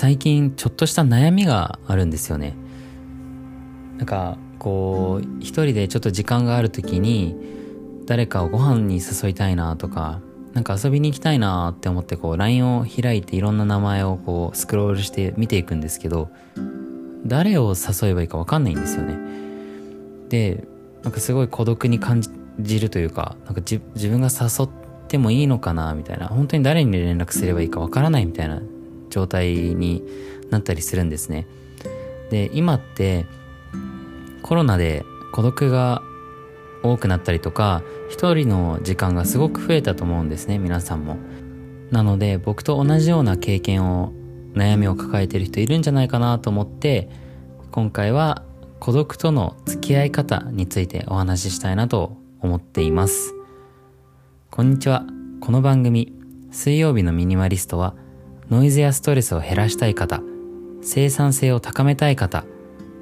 最近ちょっとした悩みがあるんですよね。なんかこう一人でちょっと時間がある時に誰かをご飯に誘いたいなとかなんか遊びに行きたいなって思ってこう LINE を開いていろんな名前をこうスクロールして見ていくんですけど誰を誘えばいいか分かんないんですよね。でなんかすごい孤独に感じるというかなんか自分が誘ってもいいのかなみたいな。本当に誰に連絡すればいいか分からないみたいな状態になったりするんですね。で今ってコロナで孤独が多くなったりとか一人の時間がすごく増えたと思うんですね皆さんも。なので僕と同じような経験を悩みを抱えてる人いるんじゃないかなと思って今回は孤独との付き合い方についてお話ししたいなと思っています。こんにちは。この番組水曜日のミニマリストはノイズやストレスを減らしたい方生産性を高めたい方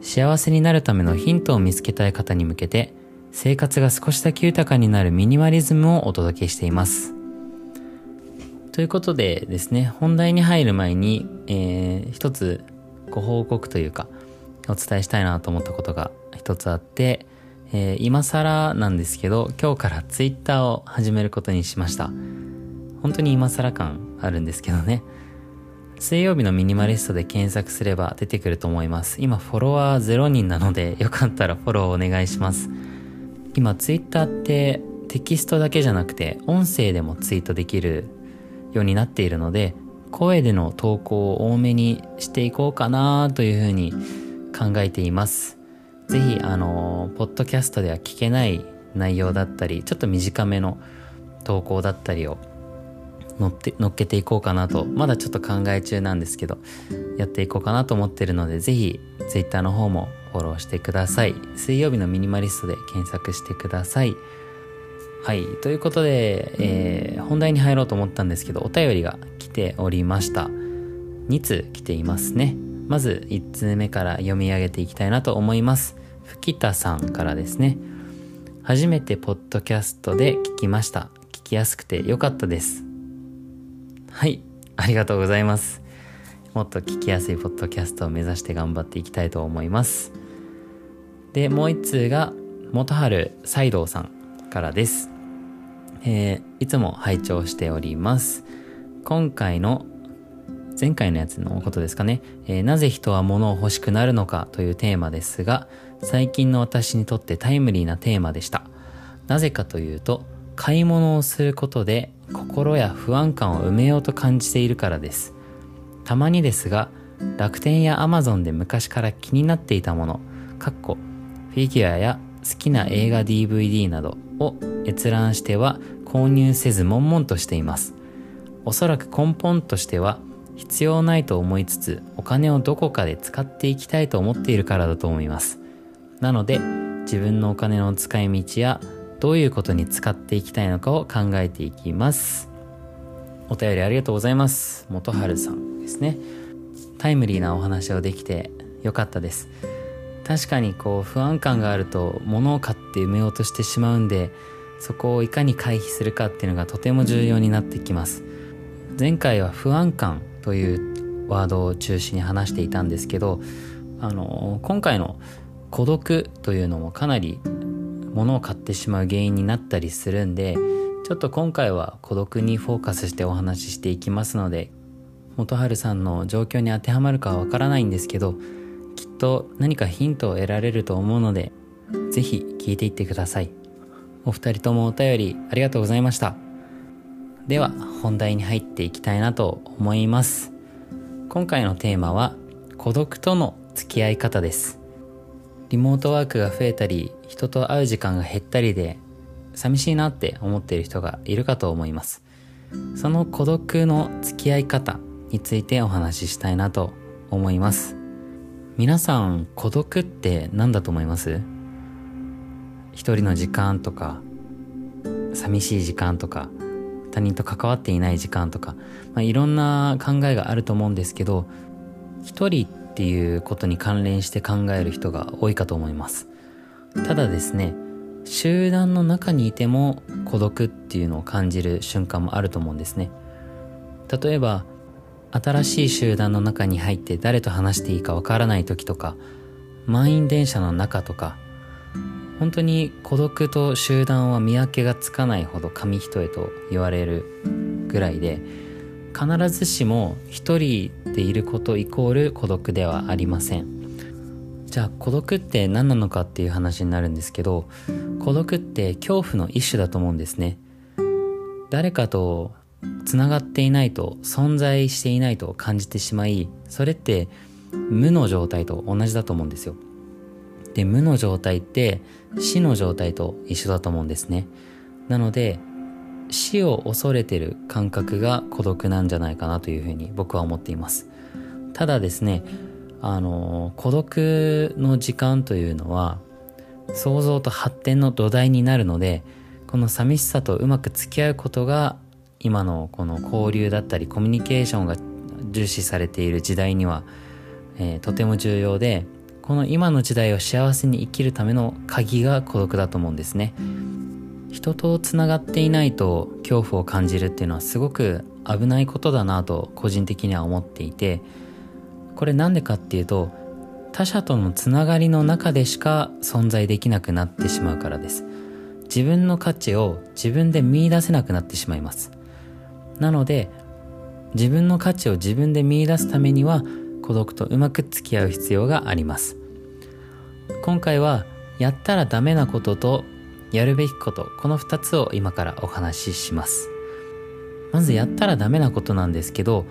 幸せになるためのヒントを見つけたい方に向けて生活が少しだけ豊かになるミニマリズムをお届けしています。ということでですね、本題に入る前に、えー、一つご報告というか、お伝えしたいなと思ったことが一つあって、えー、今更なんですけど、今日からツイッターを始めることにしました。本当に今更感あるんですけどね。水曜日のミニマリストで検索すれば出てくると思います。今フォロワー0人なので、よかったらフォローお願いします。今ツイッターってテキストだけじゃなくて音声でもツイートできるようになっているので声での投稿を多めにしていこうかなというふうに考えていますぜひあのポッドキャストでは聞けない内容だったりちょっと短めの投稿だったりを乗って乗っけていこうかなとまだちょっと考え中なんですけどやっていこうかなと思ってるのでぜひ Twitter の方もフォローしてください。水曜日のミニマリストで検索してください。はい。ということで、えー、本題に入ろうと思ったんですけど、お便りが来ておりました。2通来ていますね。まず1通目から読み上げていきたいなと思います。吹田さんからですね。初めてポッドキャストで聞きました。聞きやすくてよかったです。はい。ありがとうございます。もっと聞きやすいポッドキャストを目指して頑張っていきたいと思います。で、もう一通が、元春斎藤さんからです。えー、いつも拝聴しております。今回の、前回のやつのことですかね、えー、なぜ人は物を欲しくなるのかというテーマですが、最近の私にとってタイムリーなテーマでした。なぜかというと、買い物をすることで心や不安感を埋めようと感じているからです。たまにですが、楽天やアマゾンで昔から気になっていたもの、かっこフィギュアや好きな映画 DVD などを閲覧しては購入せず悶々としています。おそらく根本としては必要ないと思いつつお金をどこかで使っていきたいと思っているからだと思います。なので自分のお金の使い道やどういうことに使っていきたいのかを考えていきます。お便りありがとうございます。元春さんですね。タイムリーなお話をできてよかったです。確かにこう不安感があると物を買って埋めようとしてしまうんでそこをいかに回避するかっていうのがとても重要になってきます前回は不安感というワードを中心に話していたんですけどあの今回の孤独というのもかなり物を買ってしまう原因になったりするんでちょっと今回は孤独にフォーカスしてお話ししていきますので元春さんの状況に当てはまるかはわからないんですけどきっと何かヒントを得られると思うので、ぜひ聞いていってください。お二人ともお便りありがとうございました。では本題に入っていきたいなと思います。今回のテーマは孤独との付き合い方です。リモートワークが増えたり、人と会う時間が減ったりで、寂しいなって思っている人がいるかと思います。その孤独の付き合い方についてお話ししたいなと思います。皆さん孤独って何だと思います？一人の時間とか寂しい時間とか他人と関わっていない時間とか、まあ、いろんな考えがあると思うんですけど一人っていうことに関連して考える人が多いかと思います。ただですね集団の中にいても孤独っていうのを感じる瞬間もあると思うんですね。例えば新しい集団の中に入って誰と話していいかわからない時とか満員電車の中とか本当に孤独と集団は見分けがつかないほど紙一重と言われるぐらいで必ずしも一人でいることイコール孤独ではありません。じゃあ孤独って何なのかっていう話になるんですけど孤独って恐怖の一種だと思うんですね。誰かとつながっていないと存在していないと感じてしまいそれって無の状態と同じだと思うんですよ。で無の状態って死の状態と一緒だと思うんですね。なので死を恐れてる感覚が孤独なんじゃないかなというふうに僕は思っています。ただですねあの孤独の時間というのは想像と発展の土台になるのでこの寂しさとうまく付き合うことが今のこの交流だったりコミュニケーションが重視されている時代には、えー、とても重要でこの今の時代を幸せに生きるための鍵が孤独だと思うんですね。人とつながっていないと恐怖を感じるっていうのはすごく危ないことだなと個人的には思っていてこれなんでかっていうと他者とのつながりの中でしか存在できなくなってしまうからです。自分の価値を自分で見出せなくなってしまいます。なので自分の価値を自分で見出すためには孤独とうまく付き合う必要があります。今回はやったらダメなこととやるべきことこの2つを今からお話しします。まずやったらダメなことなんですけど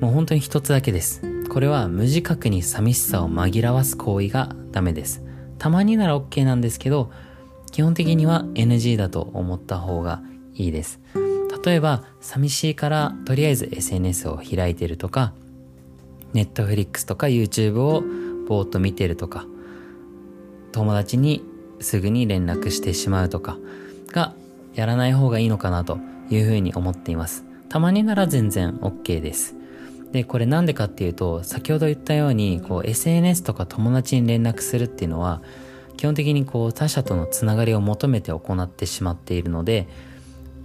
もう本当に一つだけです。これは無自覚に寂しさを紛らわす行為がダメです。たまになら OK なんですけど基本的には NG だと思った方がいいです。例えば寂しいからとりあえず SNS を開いてるとか Netflix とか YouTube をぼーっと見てるとか友達にすぐに連絡してしまうとかがやらない方がいいのかなというふうに思っています。たまになら全然 OK です。で、これなんでかっていうと、先ほど言ったように、こう SNS とか友達に連絡するっていうのは、基本的にこう他者とのつながりを求めて行ってしまっているので、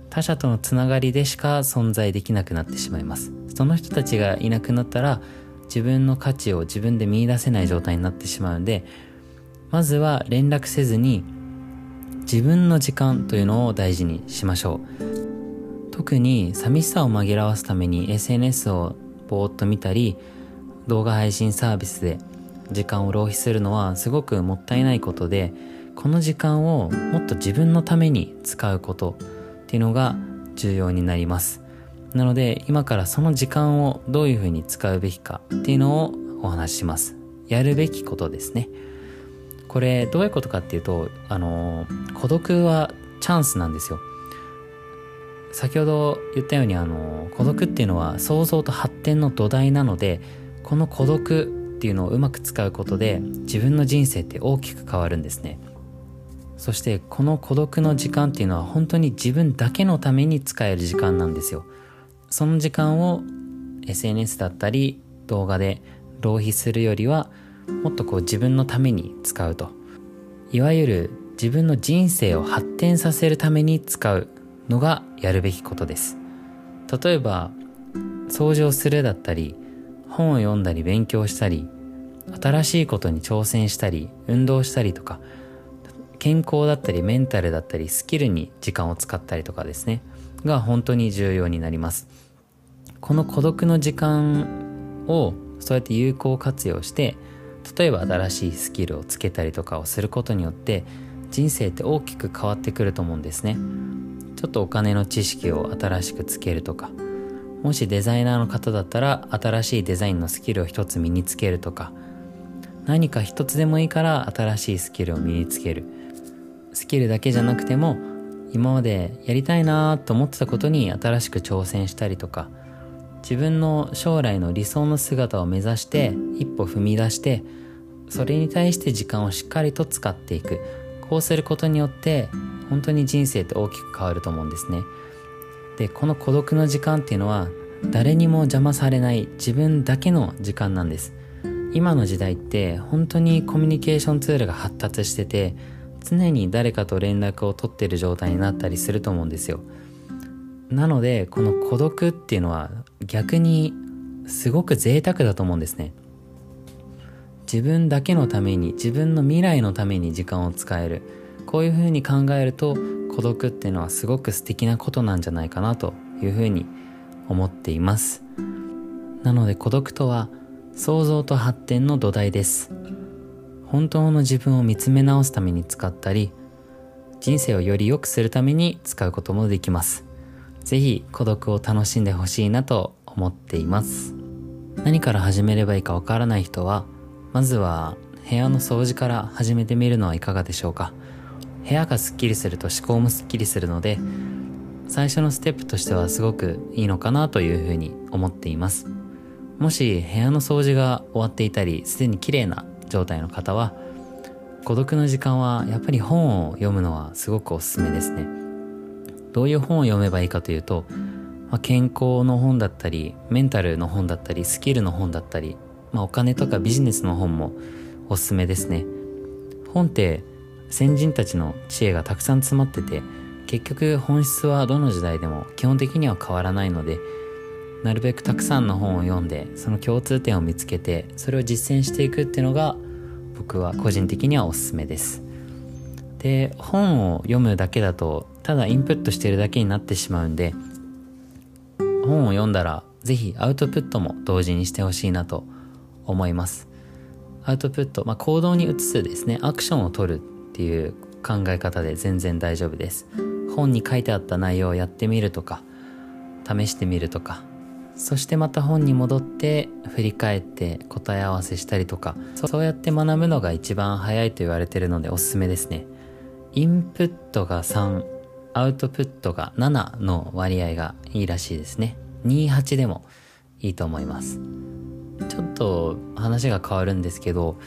他者とのつながりでしか存在できなくなってしまいます。その人たちがいなくなったら、自分の価値を自分で見出せない状態になってしまうので、まずは連絡せずに自分の時間というのを大事にしましょう。特に寂しさを紛らわすために SNS をぼーっと見たり動画配信サービスで時間を浪費するのはすごくもったいないことでこの時間をもっと自分のために使うことっていうのが重要になります。なので今からその時間をどういうふうに使うべきかっていうのをお話しします。やるべきことですね。これどういうことかっていうとあの孤独はチャンスなんですよ。先ほど言ったようにあの孤独っていうのは想像と発展の土台なのでこの孤独っていうのをうまく使うことで自分の人生って大きく変わるんですね。そしてこの孤独の時間っていうのは本当に自分だけのために使える時間なんですよ。その時間を SNS だったり動画で浪費するよりはもっとこう自分のために使うと。いわゆる自分の人生を発展させるために使うのがやるべきことです。例えば掃除をするだったり本を読んだり勉強したり新しいことに挑戦したり運動したりとか健康だったりメンタルだったりスキルに時間を使ったりとかですね。が本当に重要になります。この孤独の時間をそうやって有効活用して例えば新しいスキルをつけたりとかをすることによって人生って大きく変わってくると思うんですね。ちょっとお金の知識を新しくつけるとかもしデザイナーの方だったら新しいデザインのスキルを一つ身につけるとか何か一つでもいいから新しいスキルを身につける。スキルだけじゃなくても今までやりたいなと思ってたことに新しく挑戦したりとか自分の将来の理想の姿を目指して一歩踏み出してそれに対して時間をしっかりと使っていく。こうすることによって本当に人生って大きく変わると思うんですね。でこの孤独の時間っていうのは誰にも邪魔されない自分だけの時間なんです。今の時代って本当にコミュニケーションツールが発達してて常に誰かと連絡を取ってる状態になったりすると思うんですよ。なのでこの孤独っていうのは逆にすごく贅沢だと思うんですね。自分だけのために自分の未来のために時間を使える。こういうふうに考えると孤独っていうのはすごく素敵なことなんじゃないかなというふうに思っています。なので孤独とは創造と発展の土台です。本当の自分を見つめ直すために使ったり人生をより良くするために使うこともできます。是非孤独を楽しんでほしいなと思っています。何から始めればいいかわからない人はまずは部屋の掃除から始めてみるのはいかがでしょうか。部屋がすっきりすると思考もすっきりするので最初のステップとしてはすごくいいのかなというふうに思っています。もし部屋の掃除が終わっていたりすでに綺麗な状態の方は孤独の時間はやっぱり本を読むのはすごくおすすめですね。どういう本を読めばいいかというと、まあ、健康の本だったりメンタルの本だったりスキルの本だったり、まあ、お金とかビジネスの本もおすすめですね。本って先人たちの知恵がたくさん詰まってて結局本質はどの時代でも基本的には変わらないのでなるべくたくさんの本を読んでその共通点を見つけてそれを実践していくっていうのが僕は個人的にはおすすめです。で本を読むだけだとただインプットしてるだけになってしまうんで本を読んだら是非アウトプットも同時にしてほしいなと思います。アウトプット、まあ、行動に移すですねアクションを取るっていう考え方で全然大丈夫です。本に書いてあった内容をやってみるとか試してみるとかそしてまた本に戻って振り返って答え合わせしたりとかそうやって学ぶのが一番早いと言われてるのでおすすめですね。インプットが3アウトプットが7の割合がいいらしいですね。28でもいいと思います。ちょっと話が変わるんですけど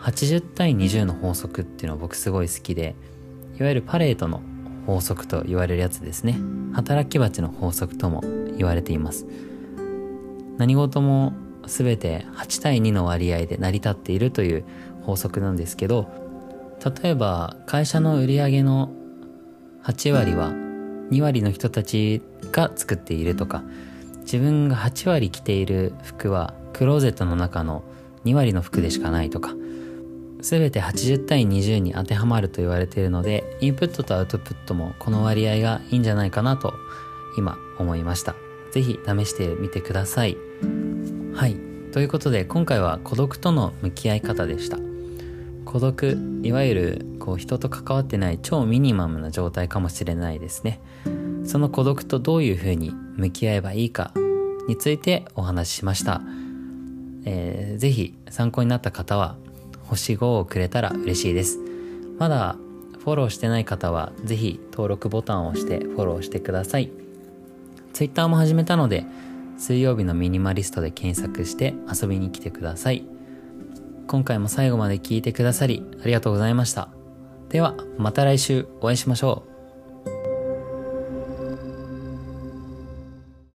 80対20の法則っていうのは僕すごい好きでいわゆるパレートの法則と言われるやつですね。働き蜂の法則とも言われています。何事も全て8対2の割合で成り立っているという法則なんですけど例えば会社の売り上げの8割は2割の人たちが作っているとか自分が8割着ている服はクローゼットの中の2割の服でしかないとか全て80対20に当てはまると言われているのでインプットとアウトプットもこの割合がいいんじゃないかなと今思いました。是非試してみてください。はい。ということで今回は孤独との向き合い方でした。孤独いわゆるこう人と関わってない超ミニマムな状態かもしれないですねその孤独とどういうふうに向き合えばいいかについてお話ししました、えー、ぜひ参考になった方は星5をくれたら嬉しいです。まだフォローしてない方はぜひ登録ボタンを押してフォローしてください。Twitter も始めたので水曜日のミニマリストで検索して遊びに来てください。今回も最後まで聞いてくださりありがとうございました。ではまた来週お会いしましょう。